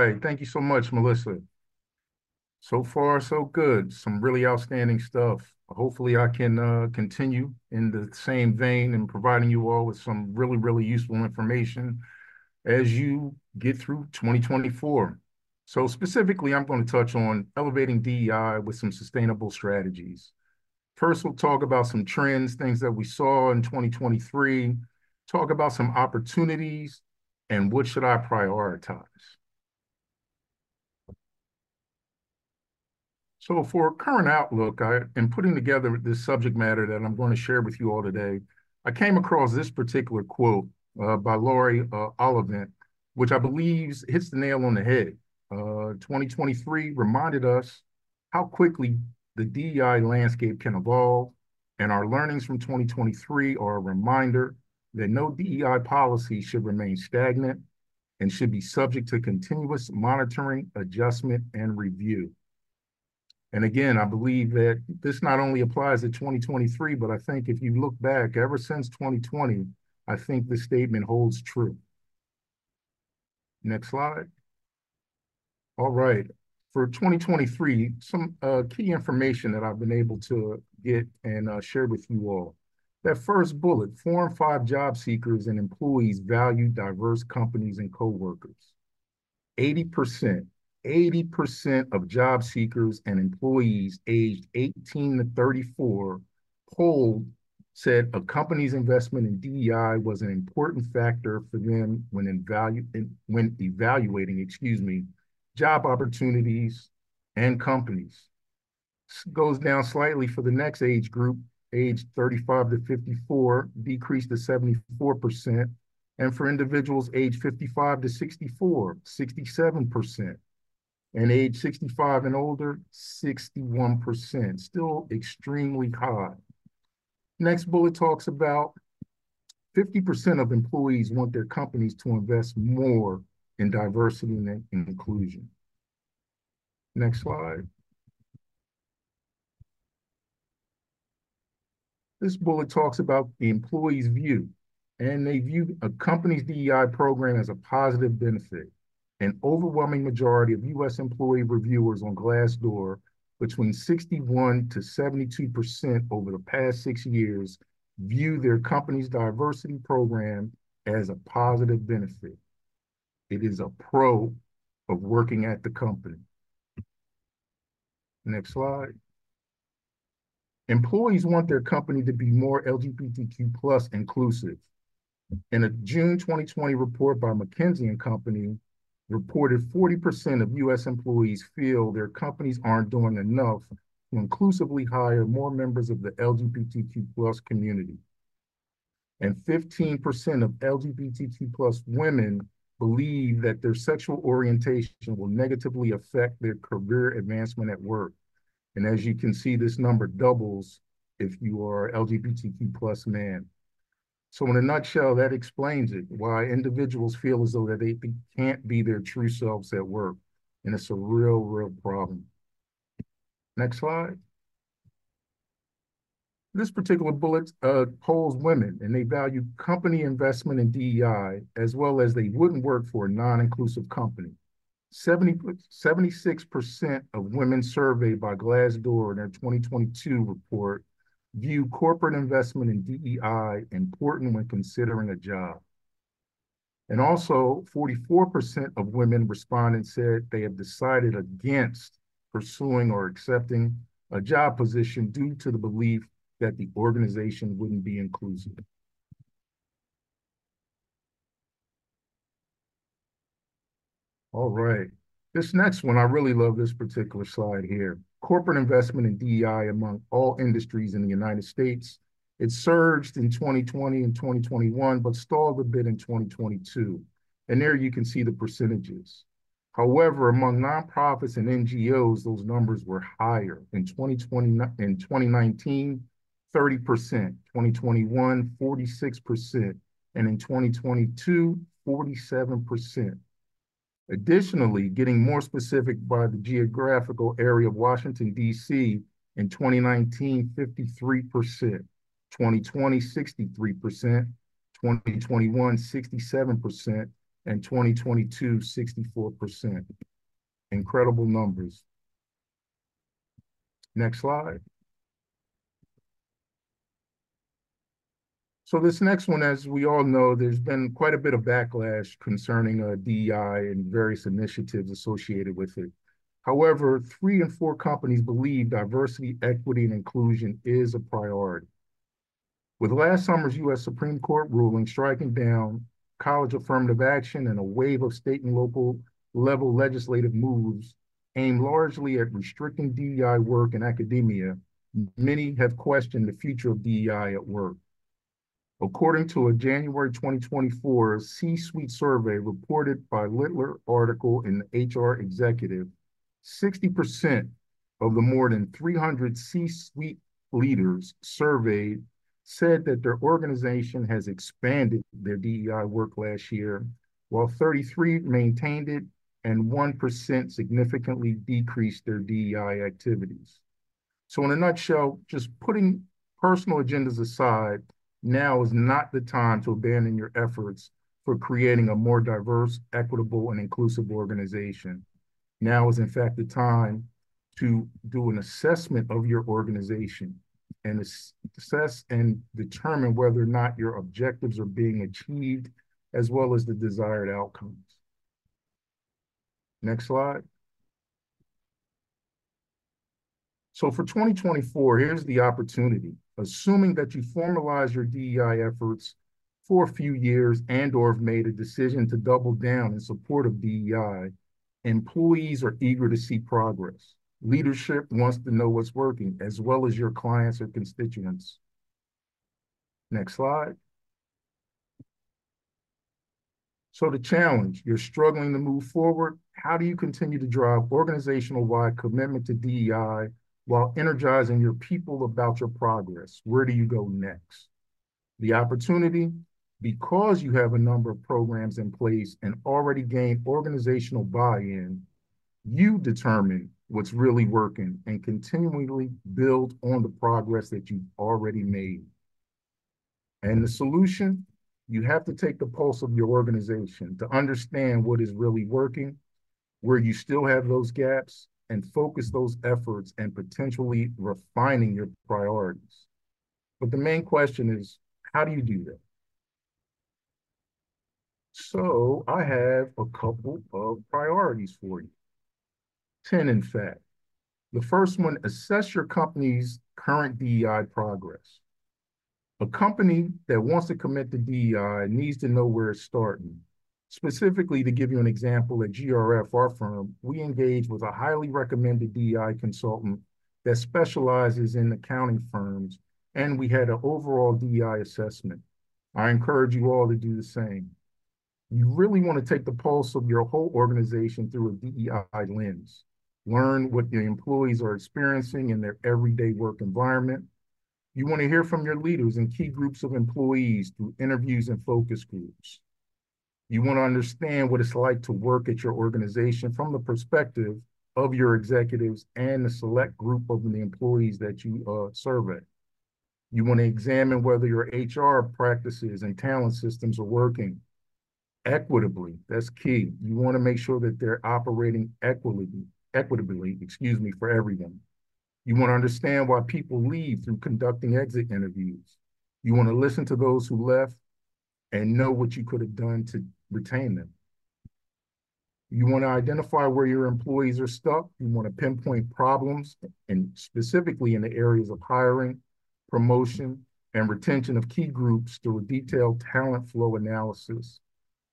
right. Thank you so much, Melissa. So far, so good. Some really outstanding stuff. Hopefully, I can uh, continue in the same vein and providing you all with some really, really useful information as you get through 2024. So specifically, I'm going to touch on elevating DEI with some sustainable strategies. First, we'll talk about some trends, things that we saw in 2023, talk about some opportunities, and what should I prioritize. So for current outlook, I am putting together this subject matter that I'm going to share with you all today. I came across this particular quote uh, by Laurie uh, Oliphant, which I believe hits the nail on the head. Uh, 2023 reminded us how quickly the DEI landscape can evolve, and our learnings from 2023 are a reminder that no DEI policy should remain stagnant and should be subject to continuous monitoring, adjustment, and review. And again, I believe that this not only applies to 2023, but I think if you look back ever since 2020, I think this statement holds true. Next slide. All right. For 2023, some uh, key information that I've been able to get and uh, share with you all. That first bullet, four and five job seekers and employees value diverse companies and co-workers. 80%, 80% of job seekers and employees aged 18 to 34 polled said a company's investment in DEI was an important factor for them when, evalu when evaluating, excuse me, job opportunities and companies. Goes down slightly for the next age group, age 35 to 54, decreased to 74%. And for individuals age 55 to 64, 67% and age 65 and older, 61%, still extremely high. Next bullet talks about 50% of employees want their companies to invest more in diversity and inclusion. Next slide. This bullet talks about the employee's view, and they view a company's DEI program as a positive benefit an overwhelming majority of U.S. employee reviewers on Glassdoor, between 61 to 72% over the past six years, view their company's diversity program as a positive benefit. It is a pro of working at the company. Next slide. Employees want their company to be more LGBTQ plus inclusive. In a June 2020 report by McKinsey and Company, reported 40% of US employees feel their companies aren't doing enough to inclusively hire more members of the LGBTQ plus community. And 15% of LGBTQ plus women believe that their sexual orientation will negatively affect their career advancement at work. And as you can see, this number doubles if you are LGBTQ plus man. So in a nutshell, that explains it, why individuals feel as though that they can't be their true selves at work. And it's a real, real problem. Next slide. This particular bullet uh, polls women and they value company investment in DEI as well as they wouldn't work for a non-inclusive company. 70, 76% of women surveyed by Glassdoor in their 2022 report view corporate investment in DEI important when considering a job. And also 44% of women respondents said they have decided against pursuing or accepting a job position due to the belief that the organization wouldn't be inclusive. All right. This next one, I really love this particular slide here corporate investment in DEI among all industries in the United States. It surged in 2020 and 2021, but stalled a bit in 2022. And there you can see the percentages. However, among nonprofits and NGOs, those numbers were higher. In 2020, in 2019, 30%, 2021, 46%, and in 2022, 47%. Additionally, getting more specific by the geographical area of Washington, D.C., in 2019, 53%, 2020, 63%, 2021, 67%, and 2022, 64%. Incredible numbers. Next slide. So this next one, as we all know, there's been quite a bit of backlash concerning uh, DEI and various initiatives associated with it. However, three and four companies believe diversity, equity, and inclusion is a priority. With last summer's U.S. Supreme Court ruling striking down college affirmative action and a wave of state and local level legislative moves aimed largely at restricting DEI work in academia, many have questioned the future of DEI at work. According to a January 2024 C-suite survey reported by Littler article in HR Executive, 60% of the more than 300 C-suite leaders surveyed said that their organization has expanded their DEI work last year, while 33 maintained it and 1% significantly decreased their DEI activities. So in a nutshell, just putting personal agendas aside, now is not the time to abandon your efforts for creating a more diverse, equitable, and inclusive organization. Now is, in fact, the time to do an assessment of your organization and assess and determine whether or not your objectives are being achieved as well as the desired outcomes. Next slide. So for 2024, here's the opportunity assuming that you formalize your DEI efforts for a few years and or have made a decision to double down in support of DEI, employees are eager to see progress. Leadership wants to know what's working, as well as your clients or constituents. Next slide. So the challenge, you're struggling to move forward. How do you continue to drive organizational-wide commitment to DEI while energizing your people about your progress. Where do you go next? The opportunity, because you have a number of programs in place and already gained organizational buy-in, you determine what's really working and continually build on the progress that you've already made. And the solution, you have to take the pulse of your organization to understand what is really working, where you still have those gaps, and focus those efforts and potentially refining your priorities. But the main question is, how do you do that? So I have a couple of priorities for you. 10, in fact. The first one, assess your company's current DEI progress. A company that wants to commit to DEI needs to know where it's starting Specifically, to give you an example, at GRF, our firm, we engage with a highly recommended DEI consultant that specializes in accounting firms, and we had an overall DEI assessment. I encourage you all to do the same. You really want to take the pulse of your whole organization through a DEI lens. Learn what the employees are experiencing in their everyday work environment. You want to hear from your leaders and key groups of employees through interviews and focus groups. You want to understand what it's like to work at your organization from the perspective of your executives and the select group of the employees that you uh, survey. You want to examine whether your HR practices and talent systems are working equitably. That's key. You want to make sure that they're operating equitably, equitably, excuse me, for everyone. You want to understand why people leave through conducting exit interviews. You want to listen to those who left and know what you could have done to retain them. You want to identify where your employees are stuck. You want to pinpoint problems and specifically in the areas of hiring, promotion, and retention of key groups through a detailed talent flow analysis.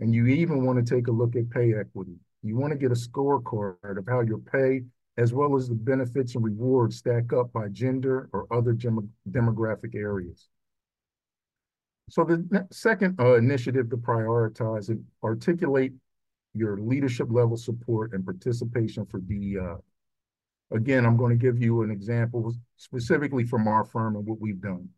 And you even want to take a look at pay equity. You want to get a scorecard of how your pay, as well as the benefits and rewards stack up by gender or other demographic areas. So the second uh, initiative to prioritize and articulate your leadership level support and participation for DEI. Again, I'm going to give you an example specifically from our firm and what we've done.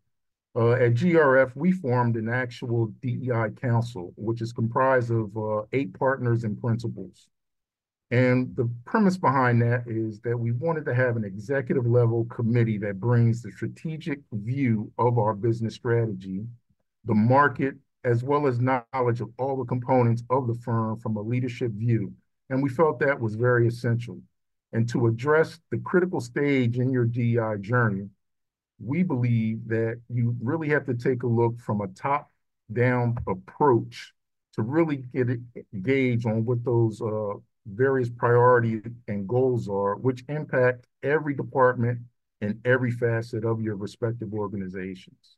Uh, at GRF, we formed an actual DEI council, which is comprised of uh, eight partners and principals. And the premise behind that is that we wanted to have an executive level committee that brings the strategic view of our business strategy the market as well as knowledge of all the components of the firm from a leadership view. And we felt that was very essential. And to address the critical stage in your DEI journey, we believe that you really have to take a look from a top down approach to really get a gauge on what those uh, various priorities and goals are, which impact every department and every facet of your respective organizations.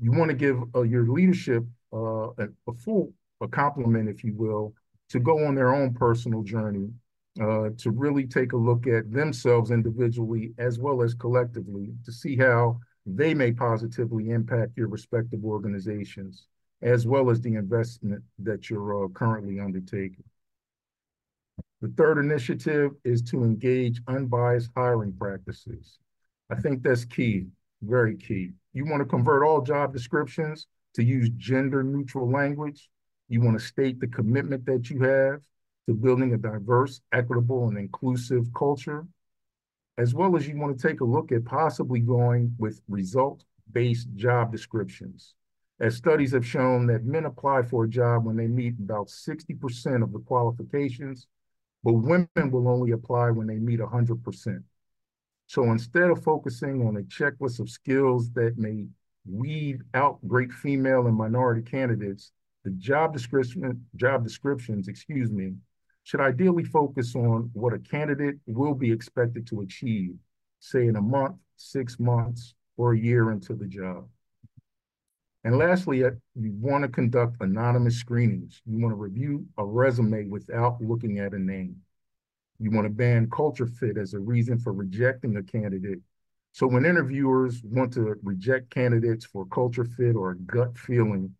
You want to give uh, your leadership uh, a, a, full a compliment, if you will, to go on their own personal journey, uh, to really take a look at themselves individually as well as collectively to see how they may positively impact your respective organizations, as well as the investment that you're uh, currently undertaking. The third initiative is to engage unbiased hiring practices. I think that's key, very key. You want to convert all job descriptions to use gender neutral language. You want to state the commitment that you have to building a diverse, equitable, and inclusive culture, as well as you want to take a look at possibly going with result-based job descriptions. As studies have shown that men apply for a job when they meet about 60% of the qualifications but women will only apply when they meet 100%. So instead of focusing on a checklist of skills that may weed out great female and minority candidates, the job description, job descriptions, excuse me, should ideally focus on what a candidate will be expected to achieve, say in a month, six months, or a year into the job. And lastly, uh, you want to conduct anonymous screenings. You want to review a resume without looking at a name. You want to ban culture fit as a reason for rejecting a candidate. So when interviewers want to reject candidates for culture fit or gut feeling,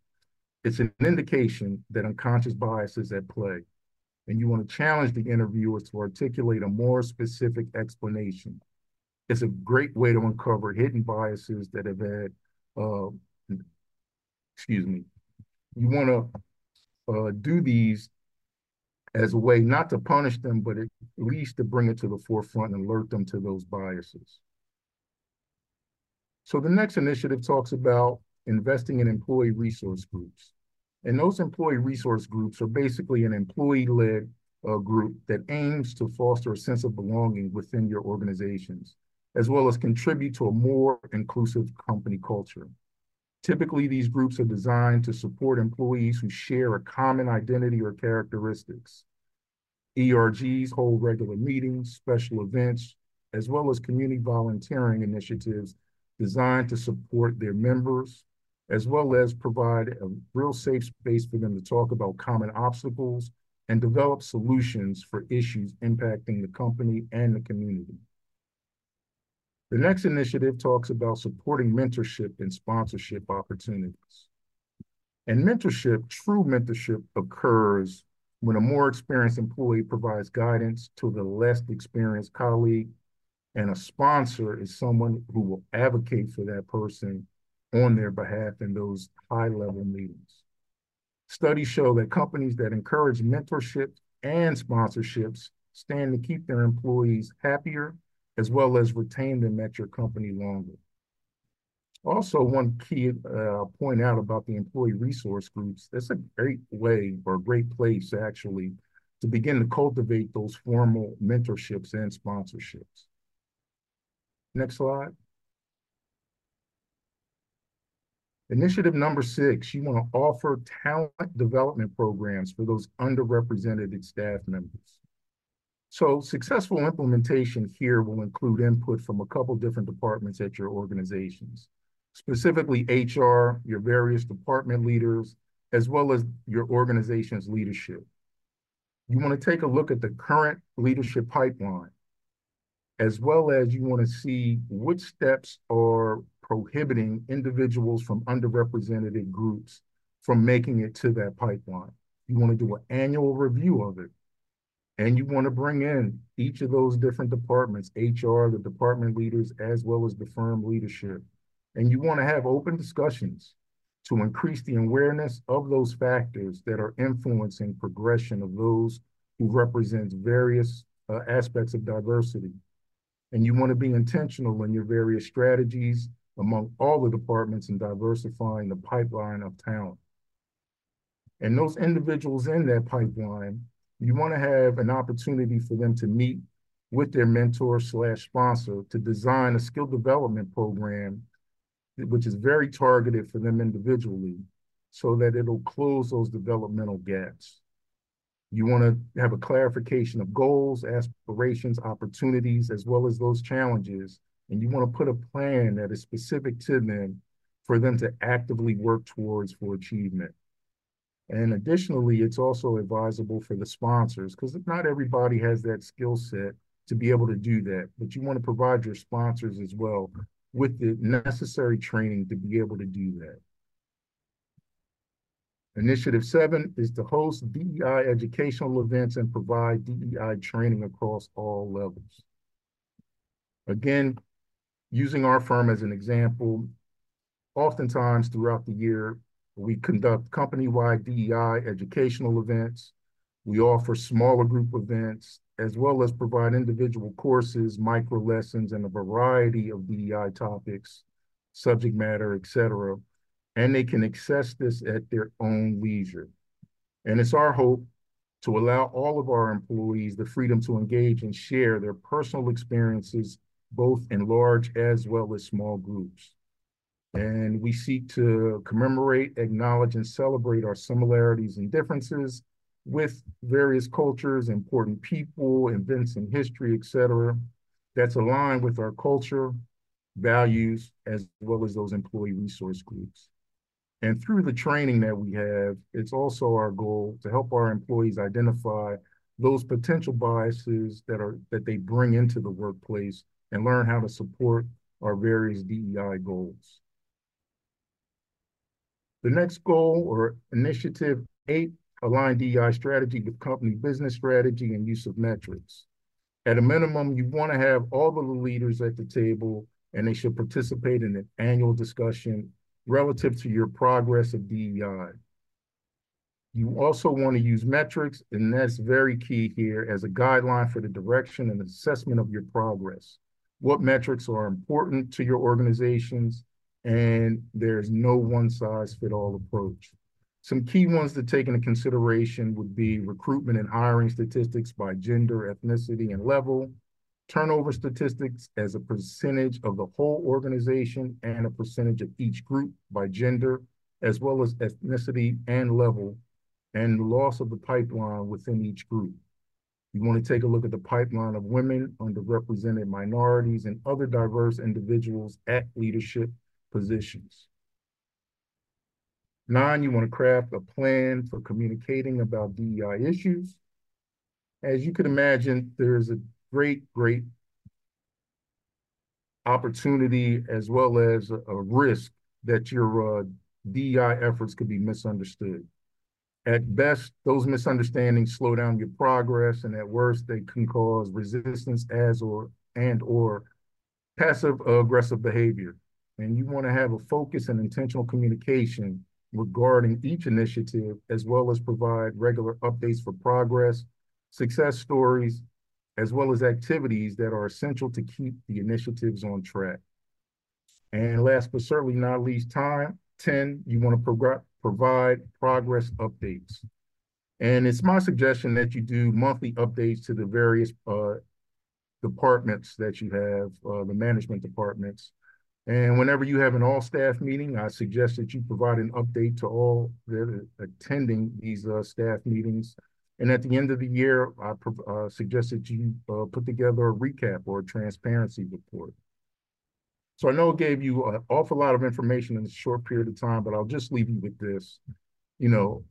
it's an indication that unconscious bias is at play. And you want to challenge the interviewers to articulate a more specific explanation. It's a great way to uncover hidden biases that have had uh, excuse me, you want to uh, do these as a way not to punish them, but at least to bring it to the forefront and alert them to those biases. So the next initiative talks about investing in employee resource groups. And those employee resource groups are basically an employee-led uh, group that aims to foster a sense of belonging within your organizations, as well as contribute to a more inclusive company culture. Typically, these groups are designed to support employees who share a common identity or characteristics. ERGs hold regular meetings, special events, as well as community volunteering initiatives designed to support their members, as well as provide a real safe space for them to talk about common obstacles and develop solutions for issues impacting the company and the community. The next initiative talks about supporting mentorship and sponsorship opportunities. And mentorship, true mentorship occurs when a more experienced employee provides guidance to the less experienced colleague, and a sponsor is someone who will advocate for that person on their behalf in those high level meetings. Studies show that companies that encourage mentorship and sponsorships stand to keep their employees happier as well as retain them at your company longer. Also, one key uh, point out about the employee resource groups, that's a great way or a great place actually to begin to cultivate those formal mentorships and sponsorships. Next slide. Initiative number six, you want to offer talent development programs for those underrepresented staff members. So successful implementation here will include input from a couple different departments at your organizations, specifically HR, your various department leaders, as well as your organization's leadership. You want to take a look at the current leadership pipeline, as well as you want to see which steps are prohibiting individuals from underrepresented groups from making it to that pipeline. You want to do an annual review of it and you want to bring in each of those different departments, HR, the department leaders, as well as the firm leadership. And you want to have open discussions to increase the awareness of those factors that are influencing progression of those who represent various uh, aspects of diversity. And you want to be intentional in your various strategies among all the departments in diversifying the pipeline of talent. And those individuals in that pipeline, you want to have an opportunity for them to meet with their mentor slash sponsor to design a skill development program, which is very targeted for them individually, so that it'll close those developmental gaps. You want to have a clarification of goals, aspirations, opportunities, as well as those challenges. And you want to put a plan that is specific to them for them to actively work towards for achievement. And additionally, it's also advisable for the sponsors because not everybody has that skill set to be able to do that. But you want to provide your sponsors as well with the necessary training to be able to do that. Initiative seven is to host DEI educational events and provide DEI training across all levels. Again, using our firm as an example, oftentimes throughout the year, we conduct company-wide DEI educational events. We offer smaller group events, as well as provide individual courses, micro lessons, and a variety of DEI topics, subject matter, et cetera. And they can access this at their own leisure. And it's our hope to allow all of our employees the freedom to engage and share their personal experiences, both in large as well as small groups. And we seek to commemorate, acknowledge, and celebrate our similarities and differences with various cultures, important people, events in history, et cetera, that's aligned with our culture, values, as well as those employee resource groups. And through the training that we have, it's also our goal to help our employees identify those potential biases that are that they bring into the workplace and learn how to support our various DEI goals. The next goal or initiative eight, align DEI strategy with company business strategy and use of metrics. At a minimum, you want to have all of the leaders at the table and they should participate in an annual discussion relative to your progress of DEI. You also want to use metrics, and that's very key here as a guideline for the direction and assessment of your progress. What metrics are important to your organizations and there's no one size fit all approach. Some key ones to take into consideration would be recruitment and hiring statistics by gender, ethnicity, and level, turnover statistics as a percentage of the whole organization and a percentage of each group by gender, as well as ethnicity and level, and loss of the pipeline within each group. You want to take a look at the pipeline of women, underrepresented minorities, and other diverse individuals at leadership positions. Nine, you want to craft a plan for communicating about DEI issues. As you can imagine, there's a great, great opportunity as well as a, risk that your uh, DEI efforts could be misunderstood. At best, those misunderstandings slow down your progress, and at worst, they can cause resistance as or and or passive aggressive behavior and you want to have a focus and intentional communication regarding each initiative, as well as provide regular updates for progress, success stories, as well as activities that are essential to keep the initiatives on track. And last but certainly not least time, 10, you want to pro provide progress updates. And it's my suggestion that you do monthly updates to the various uh, departments that you have, uh, the management departments, and whenever you have an all-staff meeting, I suggest that you provide an update to all that are attending these uh, staff meetings. And at the end of the year, I uh, suggest that you uh, put together a recap or a transparency report. So I know it gave you an awful lot of information in a short period of time, but I'll just leave you with this. You know,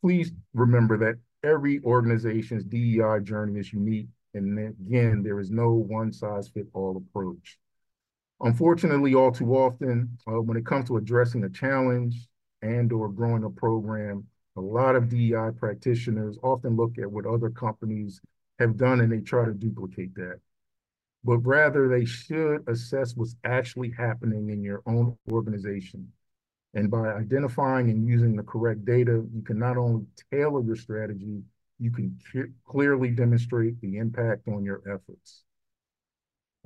please remember that every organization's DEI journey is unique. And again, there is no one size fit all approach. Unfortunately, all too often, uh, when it comes to addressing a challenge and or growing a program, a lot of DEI practitioners often look at what other companies have done and they try to duplicate that. But rather, they should assess what's actually happening in your own organization. And by identifying and using the correct data, you can not only tailor your strategy, you can clearly demonstrate the impact on your efforts.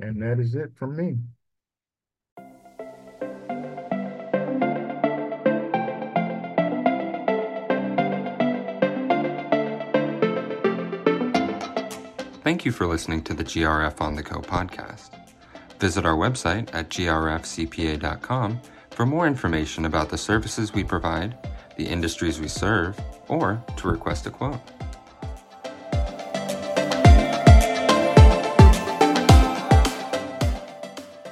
And that is it from me. Thank you for listening to the GRF on the Go podcast. Visit our website at grfcpa.com for more information about the services we provide, the industries we serve, or to request a quote.